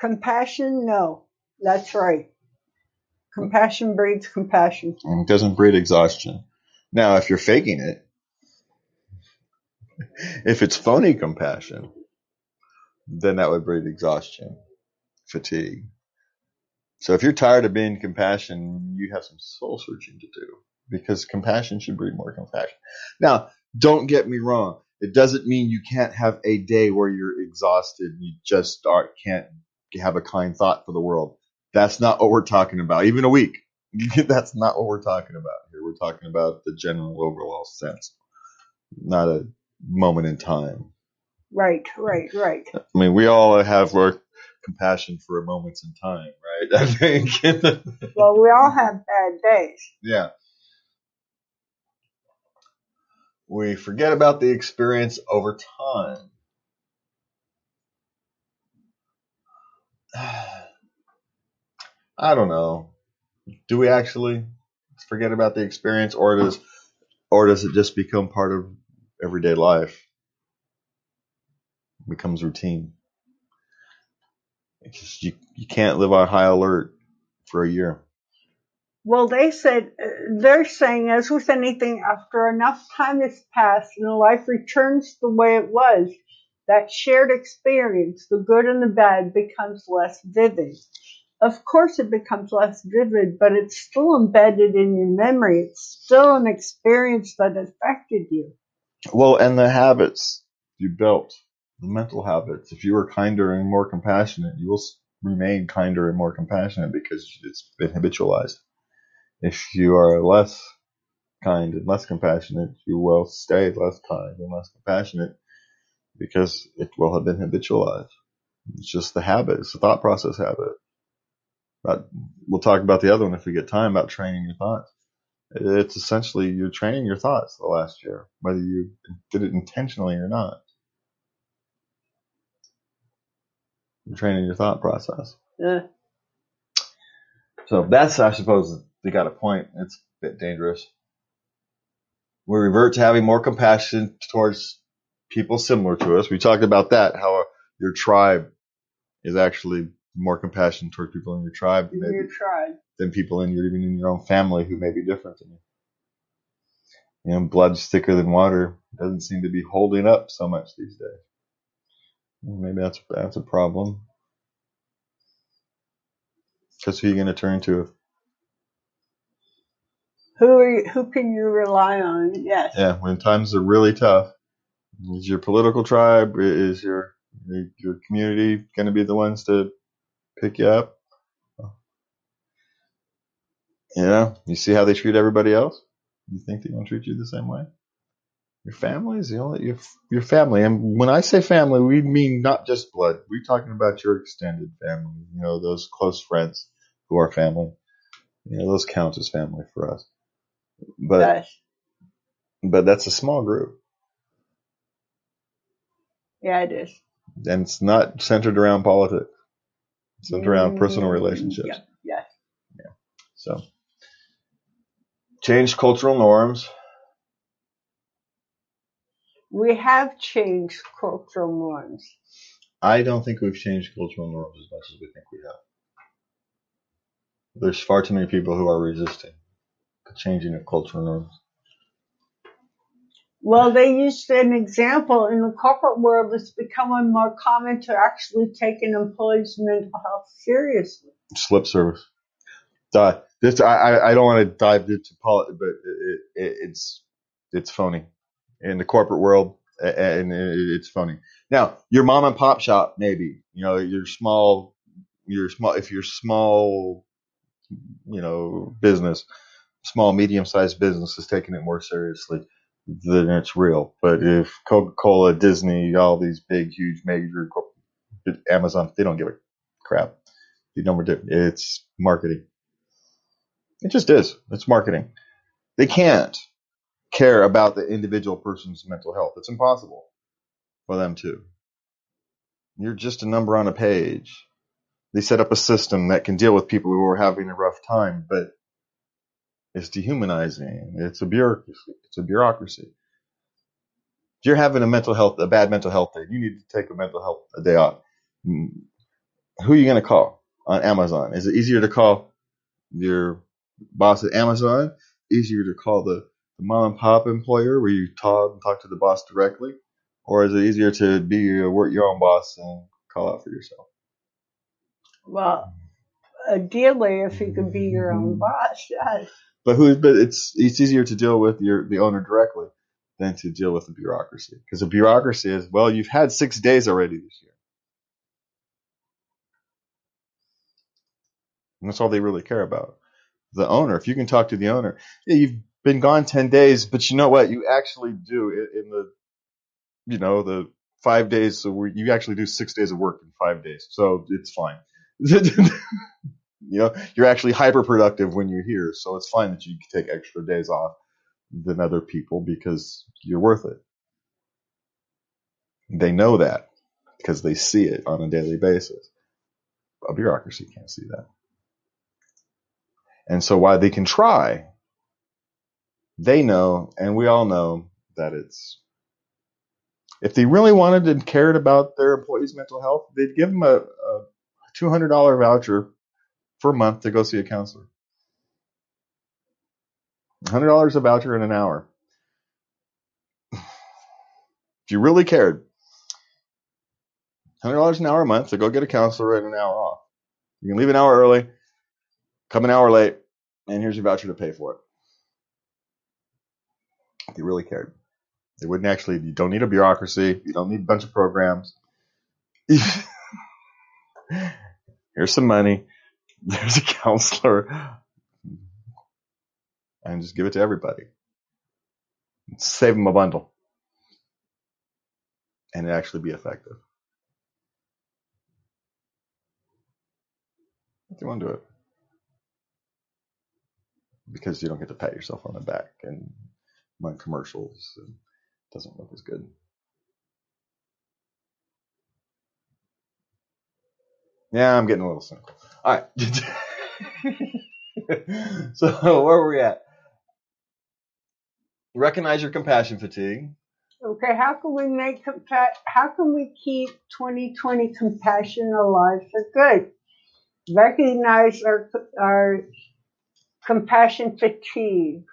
Speaker 2: Compassion? No. That's right. Compassion breeds compassion.
Speaker 1: and It doesn't breed exhaustion. Now, if you're faking it, if it's phony compassion, then that would breed exhaustion, fatigue. So if you're tired of being compassion, you have some soul searching to do because compassion should breed more compassion. Now, don't get me wrong. It doesn't mean you can't have a day where you're exhausted and you just start, can't have a kind thought for the world. That's not what we're talking about. Even a week. That's not what we're talking about here. We're talking about the general overall sense, not a moment in time.
Speaker 2: Right, right, right.
Speaker 1: I mean, we all have our compassion for a moments in time, right? I think.
Speaker 2: well, we all have bad days.
Speaker 1: Yeah. We forget about the experience over time. I don't know. Do we actually forget about the experience, or does, or does it just become part of everyday life? It becomes routine. Just, you you can't live on high alert for a year.
Speaker 2: Well, they said, uh, they're saying, as with anything, after enough time has passed and life returns the way it was, that shared experience, the good and the bad, becomes less vivid. Of course, it becomes less vivid, but it's still embedded in your memory. It's still an experience that affected you.
Speaker 1: Well, and the habits you built, mental habits. If you are kinder and more compassionate, you will remain kinder and more compassionate because it's been habitualized. If you are less kind and less compassionate, you will stay less kind and less compassionate because it will have been habitualized. It's just the habit. It's the thought process habit. But we'll talk about the other one if we get time about training your thoughts. It's essentially you're training your thoughts the last year, whether you did it intentionally or not. Training your thought process.
Speaker 2: Yeah.
Speaker 1: So that's, I suppose, they got a point. It's a bit dangerous. We revert to having more compassion towards people similar to us. We talked about that, how your tribe is actually more compassionate towards people in your tribe
Speaker 2: In your tribe.
Speaker 1: than people in your even in your own family who may be different than you. You know, blood's thicker than water It doesn't seem to be holding up so much these days. Maybe that's that's a problem. Because who are you going to turn to?
Speaker 2: Who are you, who can you rely on? Yes.
Speaker 1: Yeah, when times are really tough, is your political tribe, is your your community going to be the ones to pick you up? Yeah, you see how they treat everybody else. You think they're going to treat you the same way? Your family is the only your your family, and when I say family, we mean not just blood. We're talking about your extended family. You know, those close friends who are family. You know, those count as family for us. But
Speaker 2: yes.
Speaker 1: but that's a small group,
Speaker 2: Yeah, it is.
Speaker 1: and it's not centered around politics. It's centered around personal
Speaker 2: Mm,
Speaker 1: relationships.
Speaker 2: Yeah. Yes.
Speaker 1: So, change cultural norms.
Speaker 2: We have changed cultural norms.
Speaker 1: I don't think we've changed cultural norms as much as we think we have. There's far too many people who are resisting the changing of cultural norms.
Speaker 2: Well, they used an example in the corporate world. It's becoming more common to actually take an employee's mental health seriously.
Speaker 1: Slip service. Uh, this I, I don't want to dive into politics, but it, it, it's it's phony in the corporate world, and it's funny. Now, your mom and pop shop, maybe you know your small, your small if you're small, you know business, small medium sized business is taking it more seriously, then it's real. But if Coca Cola, Disney, all these big, huge, major, Amazon, they don't give a crap. Know, what it's marketing. It just is. It's marketing. They can't care about the individual person's mental health. It's impossible for them to. You're just a number on a page. They set up a system that can deal with people who are having a rough time, but it's dehumanizing. It's a bureaucracy. It's a bureaucracy. If you're having a mental health, a bad mental health day, you need to take a mental health a day off. Who are you going to call on Amazon? Is it easier to call your boss at Amazon? Easier to call the, the mom and pop employer where you talk talk to the boss directly, or is it easier to be your work your own boss and call out for yourself?
Speaker 2: Well, ideally, if you could be your own boss, yes.
Speaker 1: But who? But it's it's easier to deal with your the owner directly than to deal with the bureaucracy because the bureaucracy is well, you've had six days already this year, and that's all they really care about. The owner, if you can talk to the owner, yeah, you've been gone ten days, but you know what? You actually do in, the you know the five days, so you actually do six days of work in five days, so it's fine. you know, you're actually hyper productive when you're here, so it's fine that you take extra days off than other people because you're worth it. They know that because they see it on a daily basis. A bureaucracy can't see that. And so while they can try, they know, and we all know that it's, if they really wanted and cared about their employees' mental health, they'd give them a, a $200 voucher for a month to go see a counselor. $100 a voucher in an hour. If you really cared, $100 an hour a month to go get a counselor and an hour off. You can leave an hour early, come an hour late, and here's your voucher to pay for it. You really cared. They wouldn't actually, you don't need a bureaucracy, you don't need a bunch of programs. here's some money, there's a counselor, and just give it to everybody. Save them a bundle. And it actually be effective. If you want to do it. Because you don't get to pat yourself on the back and run commercials. And it doesn't look as good. Yeah, I'm getting a little cynical. All right. so where were we at? Recognize your compassion fatigue.
Speaker 2: Okay, how can we make compa- how can we keep 2020 compassion alive for good? Recognize our our compassion fatigue.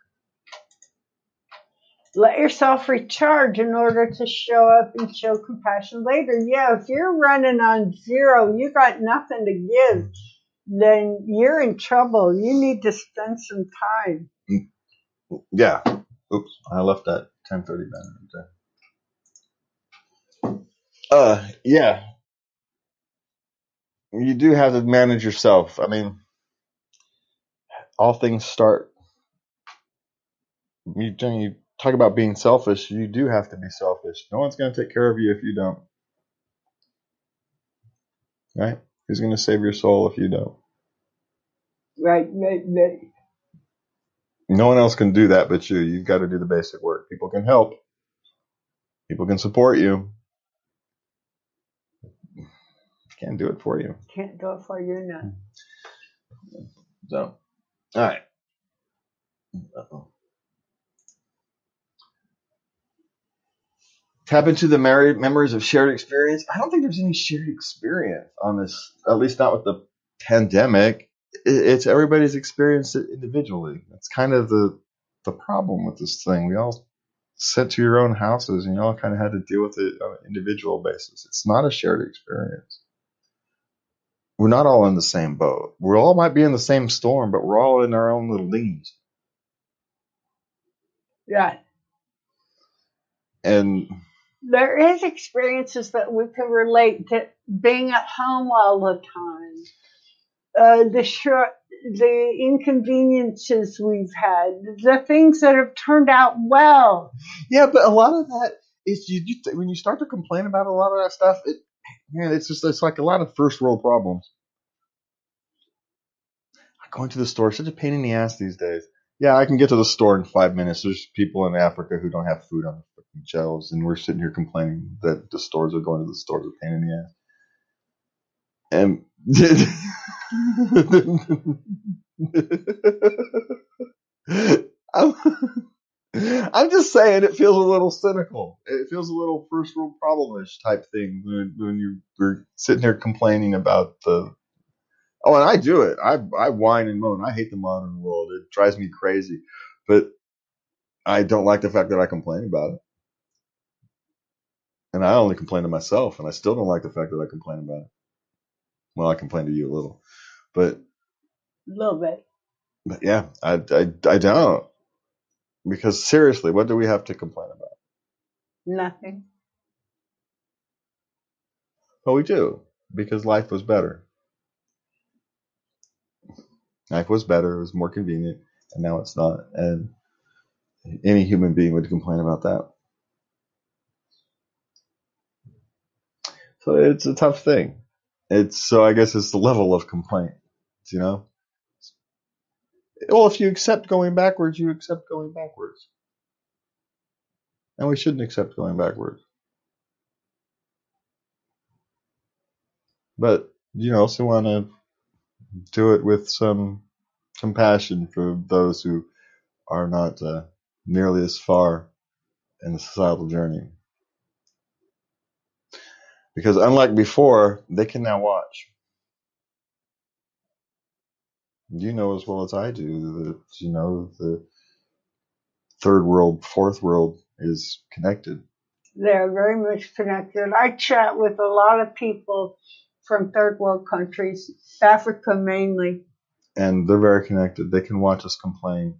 Speaker 2: Let yourself recharge in order to show up and show compassion later. Yeah, if you're running on zero, you got nothing to give, then you're in trouble. You need to spend some time.
Speaker 1: Yeah. Oops, I left that 1030 banner there. Uh, yeah. You do have to manage yourself. I mean, all things start. You, you talk about being selfish. You do have to be selfish. No one's going to take care of you if you don't. Right? Who's going to save your soul if you don't?
Speaker 2: Right, right, right.
Speaker 1: No one else can do that but you. You've got to do the basic work. People can help. People can support you. Can't do it for you.
Speaker 2: Can't do it for you now.
Speaker 1: So, all right. Uh-oh. Tap into the mer- memories of shared experience. I don't think there's any shared experience on this, at least not with the pandemic. It's everybody's experience it individually. That's kind of the the problem with this thing. We all sent to your own houses, and you all kind of had to deal with it on an individual basis. It's not a shared experience. We're not all in the same boat. We all might be in the same storm, but we're all in our own little dinghies.
Speaker 2: Yeah.
Speaker 1: And
Speaker 2: There is experiences that we can relate to being at home all the time. Uh, the short, the inconveniences we've had, the things that have turned out well.
Speaker 1: yeah, but a lot of that is you, you when you start to complain about a lot of that stuff. It, man, it's just it's like a lot of first world problems. Going to the store such a pain in the ass these days. Yeah, I can get to the store in five minutes. There's people in Africa who don't have food on shelves, and we're sitting here complaining that the stores are going to the stores a pain in the ass. And I'm, I'm just saying it feels a little cynical. It feels a little first world problemish type thing when, when you're sitting here complaining about the. Oh, and I do it. I I whine and moan. I hate the modern world. It drives me crazy, but I don't like the fact that I complain about it. And I only complain to myself, and I still don't like the fact that I complain about it. Well, I complain to you a little, but
Speaker 2: A little bit.
Speaker 1: but yeah, I I, I don't because seriously, what do we have to complain about?
Speaker 2: Nothing.
Speaker 1: Well, we do because life was better. Life was better. It was more convenient, and now it's not. And any human being would complain about that. So it's a tough thing. It's so I guess it's the level of complaint, you know. Well, if you accept going backwards, you accept going backwards, and we shouldn't accept going backwards. But you also want to do it with some compassion for those who are not uh, nearly as far in the societal journey. Because unlike before, they can now watch. You know as well as I do that you know the third world, fourth world is connected.
Speaker 2: They're very much connected. I chat with a lot of people from third world countries, Africa mainly.
Speaker 1: And they're very connected. They can watch us complain.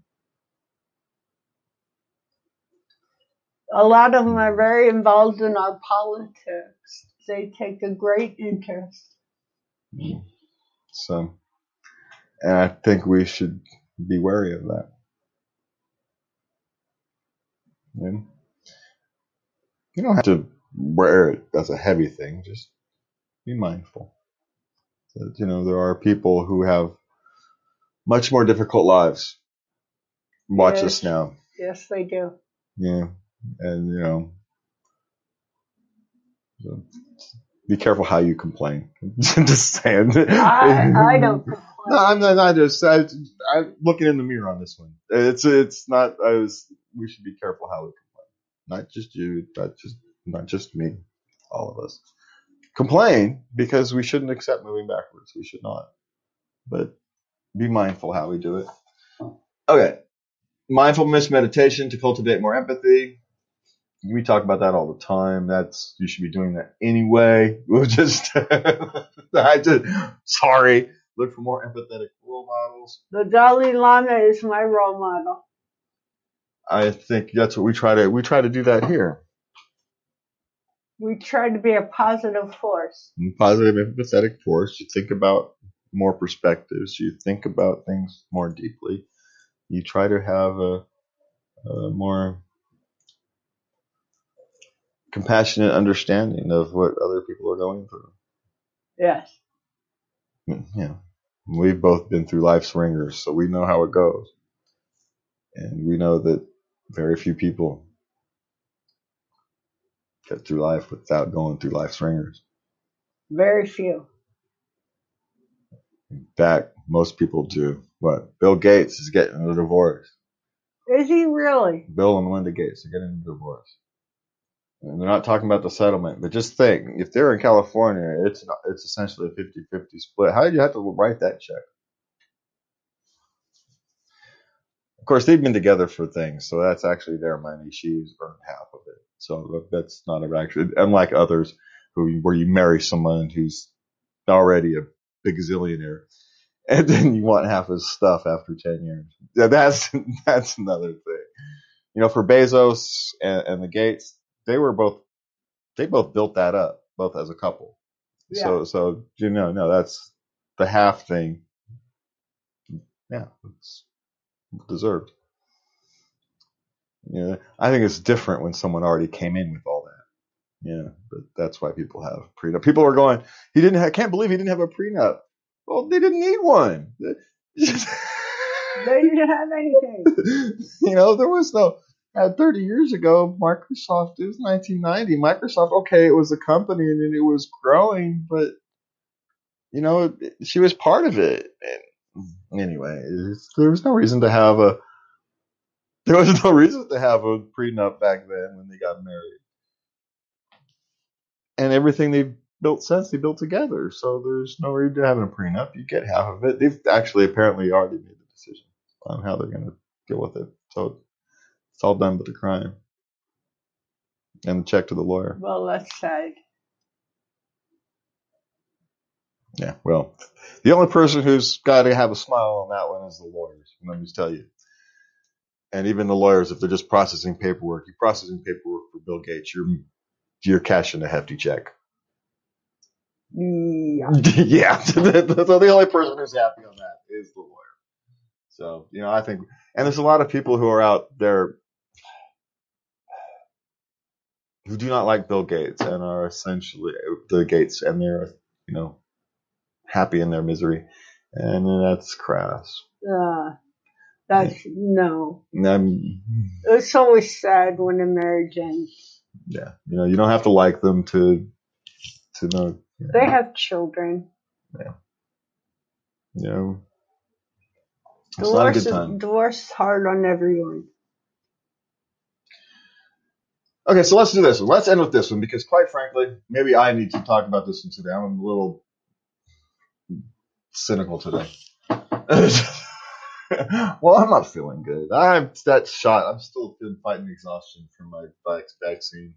Speaker 2: A lot of them are very involved in our politics. They take a great interest.
Speaker 1: So, and I think we should be wary of that. Yeah. You don't have to wear it as a heavy thing. Just be mindful that you know there are people who have much more difficult lives. Watch
Speaker 2: Yes.
Speaker 1: us now.
Speaker 2: Yes, they do.
Speaker 1: Yeah, and you know, so be careful how you complain. just saying.
Speaker 2: I, I don't complain.
Speaker 1: No, I'm not. I just I, I'm looking in the mirror on this one. It's it's not. I was. We should be careful how we complain. Not just you. Not just not just me. All of us complain because we shouldn't accept moving backwards. We should not. But be mindful how we do it. Okay. Mindfulness meditation to cultivate more empathy. We talk about that all the time. That's you should be doing that anyway. We'll just I just sorry. Look for more empathetic role models.
Speaker 2: The Dalai Lama is my role model.
Speaker 1: I think that's what we try to we try to do that here.
Speaker 2: We try to be a positive force.
Speaker 1: Mm, positive empathetic force. You think about more perspectives. You think about things more deeply. You try to have a, a more compassionate understanding of what other people are going through.
Speaker 2: Yes.
Speaker 1: Yeah. We've both been through life's wringers, so we know how it goes. And we know that very few people get through life without going through life's wringers.
Speaker 2: Very few.
Speaker 1: In fact, most people do. What? Bill Gates is getting a divorce.
Speaker 2: Is he really?
Speaker 1: Bill and Melinda Gates are getting a divorce. And they're not talking about the settlement, but just think, if they're in California, it's not, it's essentially a 50-50 split. How did you have to write that check? Of course, they've been together for things, so that's actually their money. She's earned half of it, so that's not a actually unlike others who where you marry someone who's already a big zillionaire, and then you want half his stuff after ten years. Yeah, that's that's another thing. You know, for Bezos and, and the Gates, they were both they both built that up, both as a couple. Yeah. So so you know, no, that's the half thing. Yeah, it's deserved. Yeah, I think it's different when someone already came in with all that. Yeah, but that's why people have prenup. People are going, he didn't. I can't believe he didn't have a prenup. Well, they didn't need one.
Speaker 2: They didn't have anything.
Speaker 1: you know, there was no. Uh, 30 years ago, Microsoft, was 1990. Microsoft, okay, it was a company and it was growing, but, you know, she was part of it. And anyway, there was no reason to have a, there was no reason to have a prenup back then when they got married. And everything they've built since, they built together. So there's no reason to having a prenup. You get half of it. They've actually apparently already made the decision on how they're going to deal with it. So it's all done but the crime. And the check to the lawyer.
Speaker 2: Well, that's sad.
Speaker 1: Yeah, well, the only person who's got to have a smile on that one is the lawyers. Let me just tell you. And even the lawyers, if they're just processing paperwork, you're processing paperwork for Bill Gates, you're you're cashing a hefty check.
Speaker 2: Yeah.
Speaker 1: yeah. so the only person who's happy on that is the lawyer. So, you know, I think, and there's a lot of people who are out there who do not like Bill Gates and are essentially the Gates and they're, you know, happy in their misery. And that's crass.
Speaker 2: Uh, that's no.
Speaker 1: I'm,
Speaker 2: It's always sad when a marriage ends.
Speaker 1: yeah, you know, you don't have to like them to, to know, you know,
Speaker 2: They have children.
Speaker 1: you know, It's not a
Speaker 2: Divorce
Speaker 1: good time.
Speaker 2: is divorce is hard on everyone.
Speaker 1: Okay, so let's do this one. Let's end with this one because, quite frankly, maybe I need to talk about this one today. I'm a little cynical today. well, I'm not feeling good. I'm that shot. I'm still feeling fighting exhaustion from my vac- vaccine.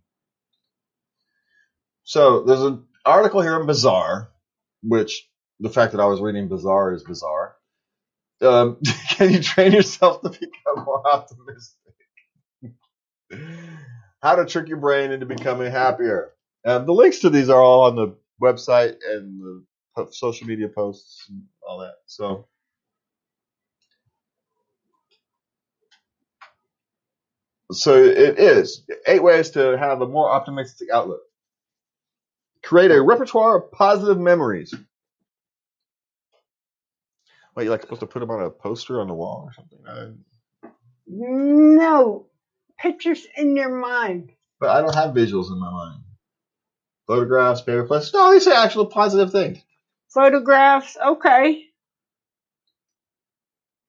Speaker 1: So there's an article here in Bazaar, which the fact that I was reading Bazaar is bizarre. Um, can you train yourself to become more optimistic? How to trick your brain into becoming happier. Um, the links to these are all on the website and the social media posts and all that. So, so it is eight ways to have a more optimistic outlook. Create a repertoire of positive memories. Wait, you're like supposed to put them on a poster on the wall or something? I,
Speaker 2: No pictures in your mind.
Speaker 1: but I don't have visuals in my mind. Photographs, paper clips. No, these are actual positive things.
Speaker 2: Photographs, okay.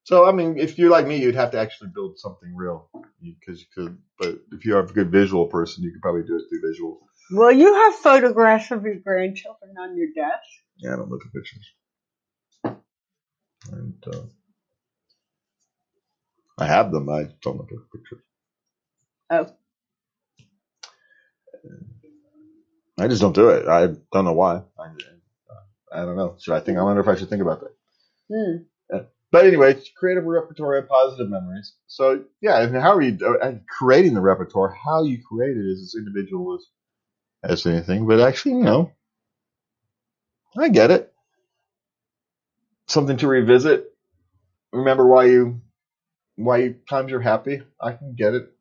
Speaker 1: So, I mean, if you're like me, you'd have to actually build something real because you could. But if you're a good visual person, you could probably do it through visual.
Speaker 2: Well, you have photographs of your grandchildren on your desk.
Speaker 1: Yeah, I don't look at pictures. And uh, I have them. I don't look at pictures.
Speaker 2: Oh,
Speaker 1: I just don't do it. I don't know why. I, I don't know. Should I think? I wonder if I should think about that.
Speaker 2: hmm.
Speaker 1: But anyway, create a repertoire of positive memories. So yeah, and how are you uh, creating the repertoire? How you create it is as individual as as anything. But actually, you know, I get it. Something to revisit. Remember why you why you times you're happy. I can get it.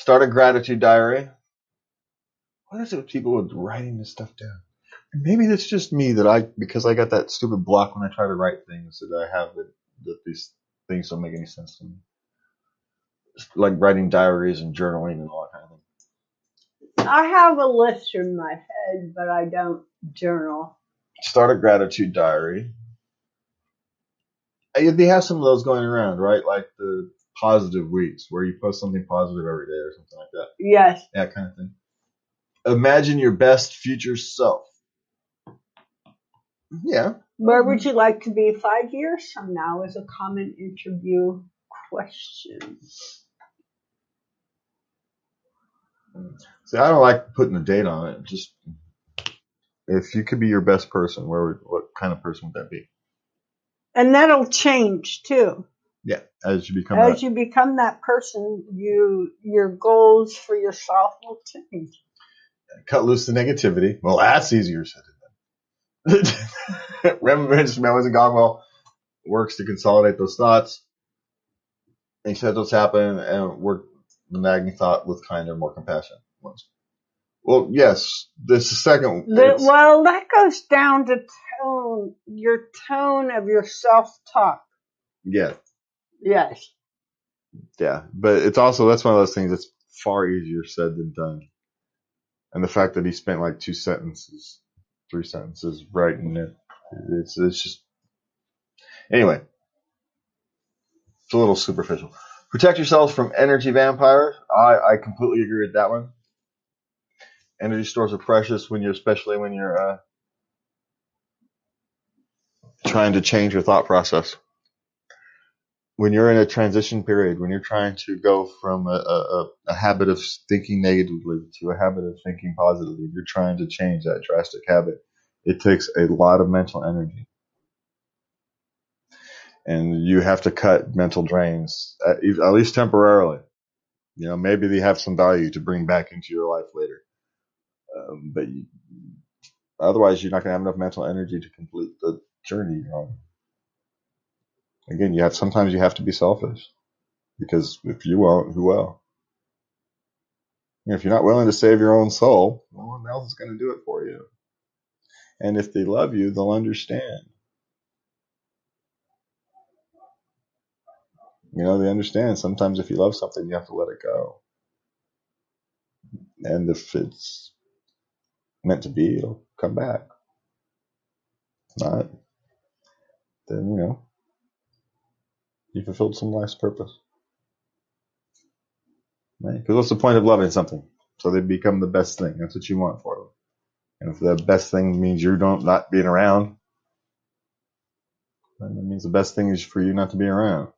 Speaker 1: Start a gratitude diary. What is it with people with writing this stuff down? And maybe it's just me that I because I got that stupid block when I try to write things that I have that, that these things don't make any sense to me. Like writing diaries and journaling and all that kind of thing.
Speaker 2: I have a list in my head, but I don't journal.
Speaker 1: Start a gratitude diary. Uh, They have some of those going around, right? Like the positive weeks where you post something positive every day or something like that.
Speaker 2: Yes.
Speaker 1: That kind of thing. Imagine your best future self. Yeah.
Speaker 2: Where mm-hmm. would you like to be five years from now? Is a common interview question.
Speaker 1: See, I don't like putting a date on it. Just if you could be your best person, where would, what kind of person would that be?
Speaker 2: And that'll change too.
Speaker 1: Yeah, as you become
Speaker 2: As
Speaker 1: that.
Speaker 2: you become that person, you your goals for yourself will change.
Speaker 1: cut loose the negativity. Well, that's easier said than done. Remembrance, memories, and Godwell works to consolidate those thoughts, accept what's happened, and work the nagging thought with kinder, more compassion ones. Well, yes, this is second.
Speaker 2: The, well, that goes down to tone, your tone of your self talk.
Speaker 1: yeah,
Speaker 2: Yes.
Speaker 1: yeah, but it's also that's one of those things that's far easier said than done. And the fact that he spent like two sentences, three sentences writing it, it's it's just anyway. It's a little superficial. Protect yourselves from energy vampires. I, I completely agree with that one. Energy stores are precious when you're, especially when you're uh, trying to change your thought process. When you're in a transition period, when you're trying to go from a, a, a- habit of thinking negatively to a habit of thinking positively, you're trying to change that drastic habit. It takes a lot of mental energy. And you have to cut mental drains, at, at least temporarily. You know, maybe they have some value to bring back into your life later. Um, but you, otherwise, you're not going to have enough mental energy to complete the journey you're on. Again, you have sometimes you have to be selfish because if you won't, who will? If you're not willing to save your own soul, no one else is going to do it for you. And if they love you, they'll understand. You know, they understand. Sometimes if you love something, you have to let it go. And if it's meant to be, it'll come back. If not, then, you know, You fulfilled some life's purpose. Right? Because what's the point of loving something? So they become the best thing. That's what you want for them. And if the best thing means you don't not being around, then that means the best thing is for you not to be around.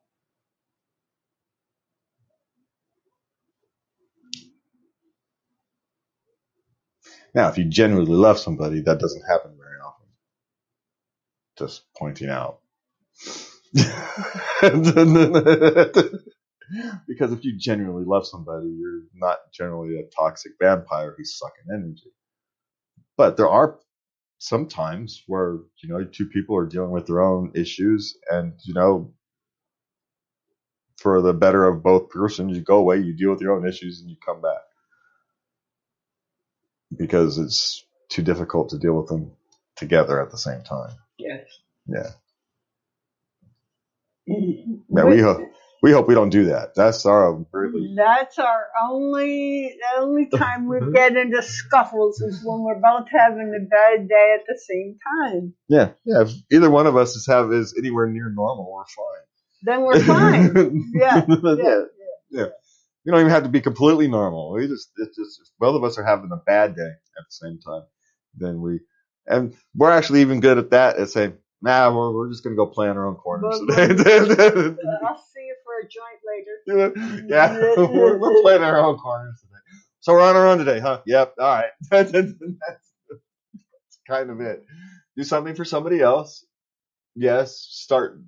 Speaker 1: Now, if you genuinely love somebody, that doesn't happen very often. Just pointing out. because if you genuinely love somebody, you're not generally a toxic vampire who's sucking energy. But there are sometimes where, you know, two people are dealing with their own issues and, you know, for the better of both persons, you go away, you deal with your own issues and you come back. Because it's too difficult to deal with them together at the same time.
Speaker 2: Yes.
Speaker 1: Yeah. Yeah, we hope we hope we don't do that. That's our really
Speaker 2: That's our only only time we get into scuffles is when we're both having a bad day at the same time.
Speaker 1: yeah yeah. If either one of us is have is anywhere near normal, we're fine.
Speaker 2: Then we're fine. Yeah,
Speaker 1: yeah,
Speaker 2: yeah,
Speaker 1: yeah. We don't even have to be completely normal. We just it's just if both of us are having a bad day at the same time, then we and we're actually even good at that at saying, nah, we're, we're just gonna go play in our own corners
Speaker 2: Well,
Speaker 1: today.
Speaker 2: I'll see you for a joint later.
Speaker 1: yeah, we're, we're playing our own corners today. So we're on our own today, huh? Yep. All right. that's, that's kind of it. Do something for somebody else. Yes. Start.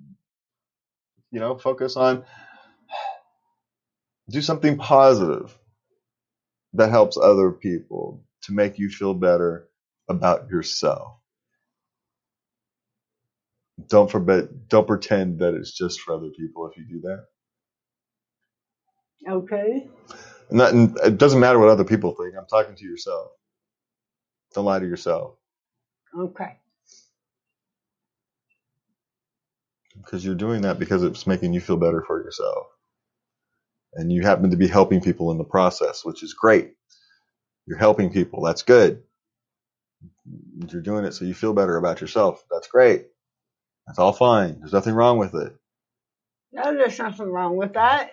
Speaker 1: You know, focus on. Do something positive that helps other people to make you feel better about yourself. Don't forbid, don't pretend that it's just for other people if you do that.
Speaker 2: Okay.
Speaker 1: And that, and it doesn't matter what other people think. I'm talking to yourself. Don't lie to yourself
Speaker 2: Okay.
Speaker 1: because you're doing that because it's making you feel better for yourself. And you happen to be helping people in the process, which is great. You're helping people. That's good. You're doing it so you feel better about yourself. That's great. That's all fine. There's nothing wrong with it.
Speaker 2: No, there's nothing wrong with that.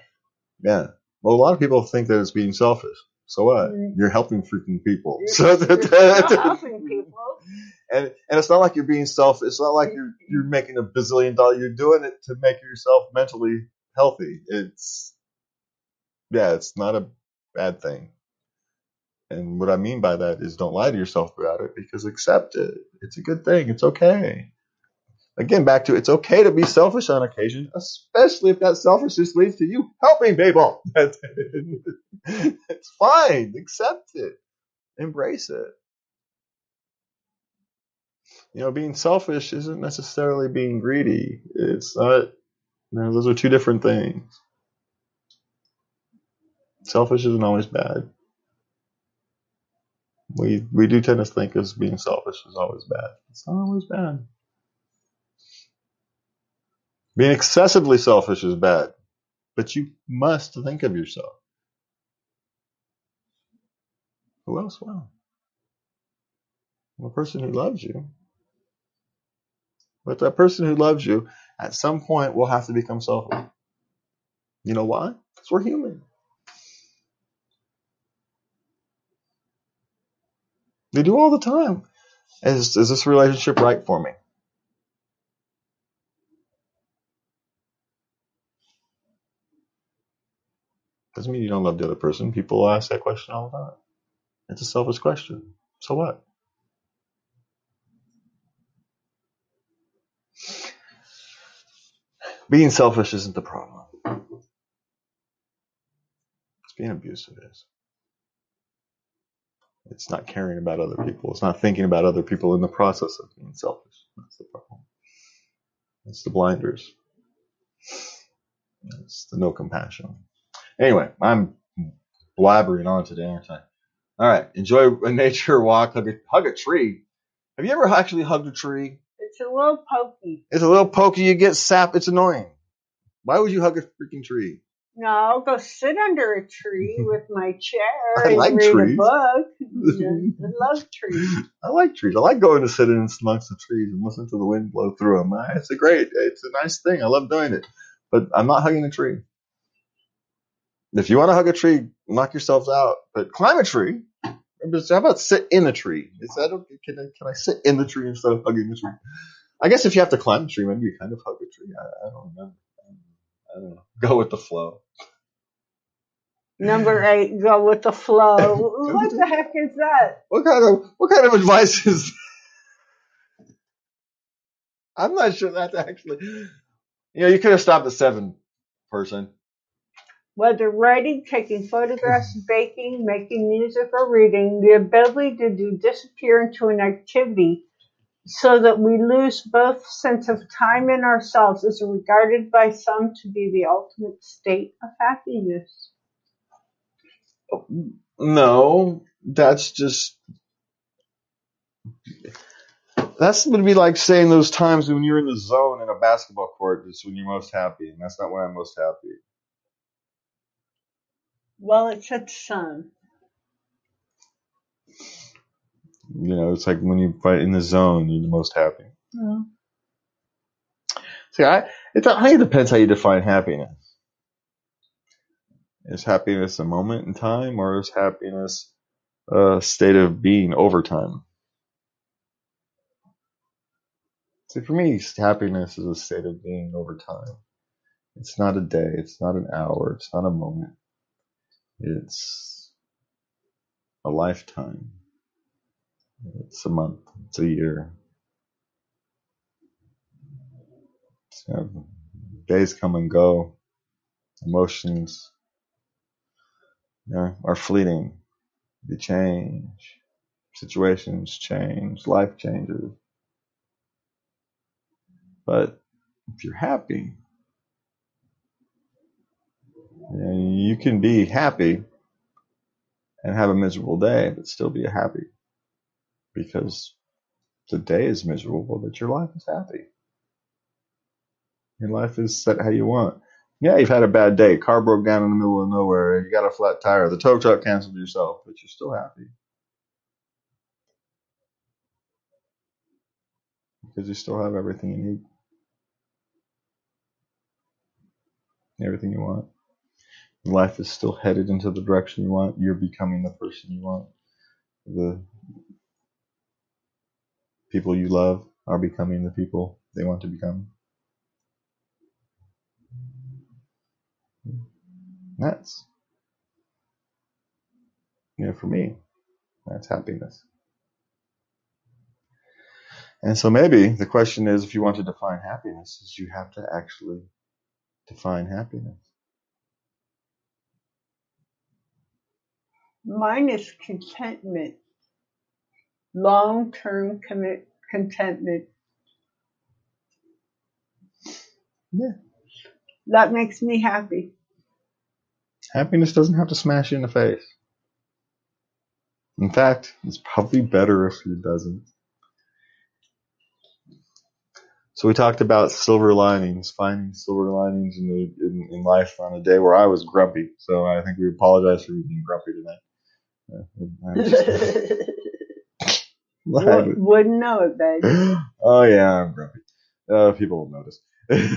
Speaker 1: Yeah. Well, a lot of people think that it's being selfish. So what?
Speaker 2: Mm.
Speaker 1: You're helping freaking people.
Speaker 2: You're,
Speaker 1: So
Speaker 2: you're still helping people.
Speaker 1: and and it's not like you're being selfish. It's not like you're you're making a bazillion dollars. You're doing it to make yourself mentally healthy. It's yeah, it's not a bad thing. And what I mean by that is don't lie to yourself about it because accept it. It's a good thing. It's okay. Again, back to it's okay to be selfish on occasion, especially if that selfishness leads to you helping people. it's fine. Accept it. Embrace it. You know, being selfish isn't necessarily being greedy. It's not, you know, those are two different things. Selfish isn't always bad. We we do tend to think as being selfish is always bad. It's not always bad. Being excessively selfish is bad, but you must think of yourself. Who else will? The person who loves you. But that person who loves you, at some point, will have to become selfish. You know why? Because we're human. They do all the time. Is, is this relationship right for me? Doesn't mean you don't love the other person. People ask that question all the time. It's a selfish question. So what? Being selfish isn't the problem. It's being abusive is. It's not caring about other people. It's not thinking about other people in the process of being selfish. That's the problem. It's the blinders. It's the no compassion. Anyway, I'm blabbering on today, aren't I? All right. Enjoy a nature walk. Hug a, hug a tree. Have you ever actually hugged a tree?
Speaker 2: It's a little pokey.
Speaker 1: It's a little pokey. You get sap. It's annoying. Why would you hug a freaking tree?
Speaker 2: No, I'll go sit under a tree with my chair
Speaker 1: I
Speaker 2: and
Speaker 1: like
Speaker 2: read
Speaker 1: trees.
Speaker 2: a book. I love trees.
Speaker 1: I like trees. I like going to sit in amongst the trees and listen to the wind blow through them. It's a great, it's a nice thing. I love doing it. but I'm not hugging a tree. If you want to hug a tree, knock yourselves out. But climb a tree. How about sit in a tree? Is that? Can I, can I sit in the tree instead of hugging the tree? I guess if you have to climb a tree, maybe you kind of hug a tree. I, I don't remember. I don't know. Go with the flow.
Speaker 2: Number eight, go with the flow. what the heck is that?
Speaker 1: What kind of what kind of advice is? That? I'm not sure that's actually. You know, you could have stopped at seven, person.
Speaker 2: Whether writing, taking photographs, baking, making music, or reading, the ability to do disappear into an activity so that we lose both sense of time and ourselves is regarded by some to be the ultimate state of happiness.
Speaker 1: No, that's just that's going to be like saying those times when you're in the zone in a basketball court is when you're most happy, and that's not when I'm most happy.
Speaker 2: Well, it said some.
Speaker 1: You know, it's like when you fight in the zone, you're the most happy. See, I it, I think it depends how you define happiness. Is happiness a moment in time, or is happiness a state of being over time? See, for me, happiness is a state of being over time. It's not a day, it's not an hour, it's not a moment. It's a lifetime. It's a month, it's a year. So, days come and go. Emotions you know, are fleeting. They change. Situations change. Life changes. But if you're happy, you, you can be happy and have a miserable day, but still be happy because the day is miserable, but your life is happy. Your life is set how you want. Yeah, you've had a bad day. Car broke down in the middle of nowhere. You got a flat tire. The tow truck canceled yourself, but you're still happy. Because you still have everything you need. Everything you want. Life is still headed into the direction you want. You're becoming the person you want. The people you love are becoming the people they want to become. That's, you know, for me, that's happiness. And so maybe the question is if you want to define happiness, is you have to actually define happiness.
Speaker 2: Mine is contentment, long term commit contentment.
Speaker 1: Yeah.
Speaker 2: That makes me happy.
Speaker 1: Happiness doesn't have to smash you in the face. In fact, it's probably better if it doesn't. So we talked about silver linings, finding silver linings in, the, in, in life on a day where I was grumpy. So I think we apologize for being grumpy
Speaker 2: tonight. Would, wouldn't know it, babe.
Speaker 1: oh yeah, I'm grumpy. Uh, people will notice.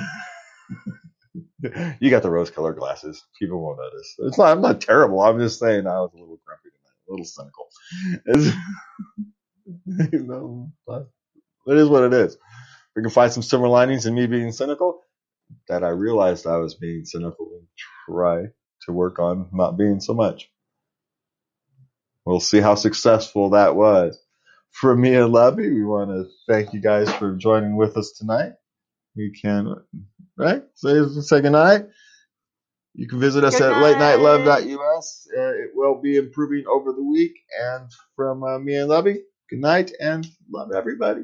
Speaker 1: you got the rose-colored glasses. People won't notice. It's not. I'm not terrible. I'm just saying I was a little grumpy tonight, a little cynical. you know, it is what it is. We can find some silver linings in me being cynical. That I realized I was being cynical and try to work on not being so much. We'll see how successful that was. From me and Lovey, we want to thank you guys for joining with us tonight. You can, right? Say, say good night. You can visit us
Speaker 2: Good
Speaker 1: at
Speaker 2: night.
Speaker 1: Uh, it will be improving over the week. And from uh, me and Lovey, good night and love everybody.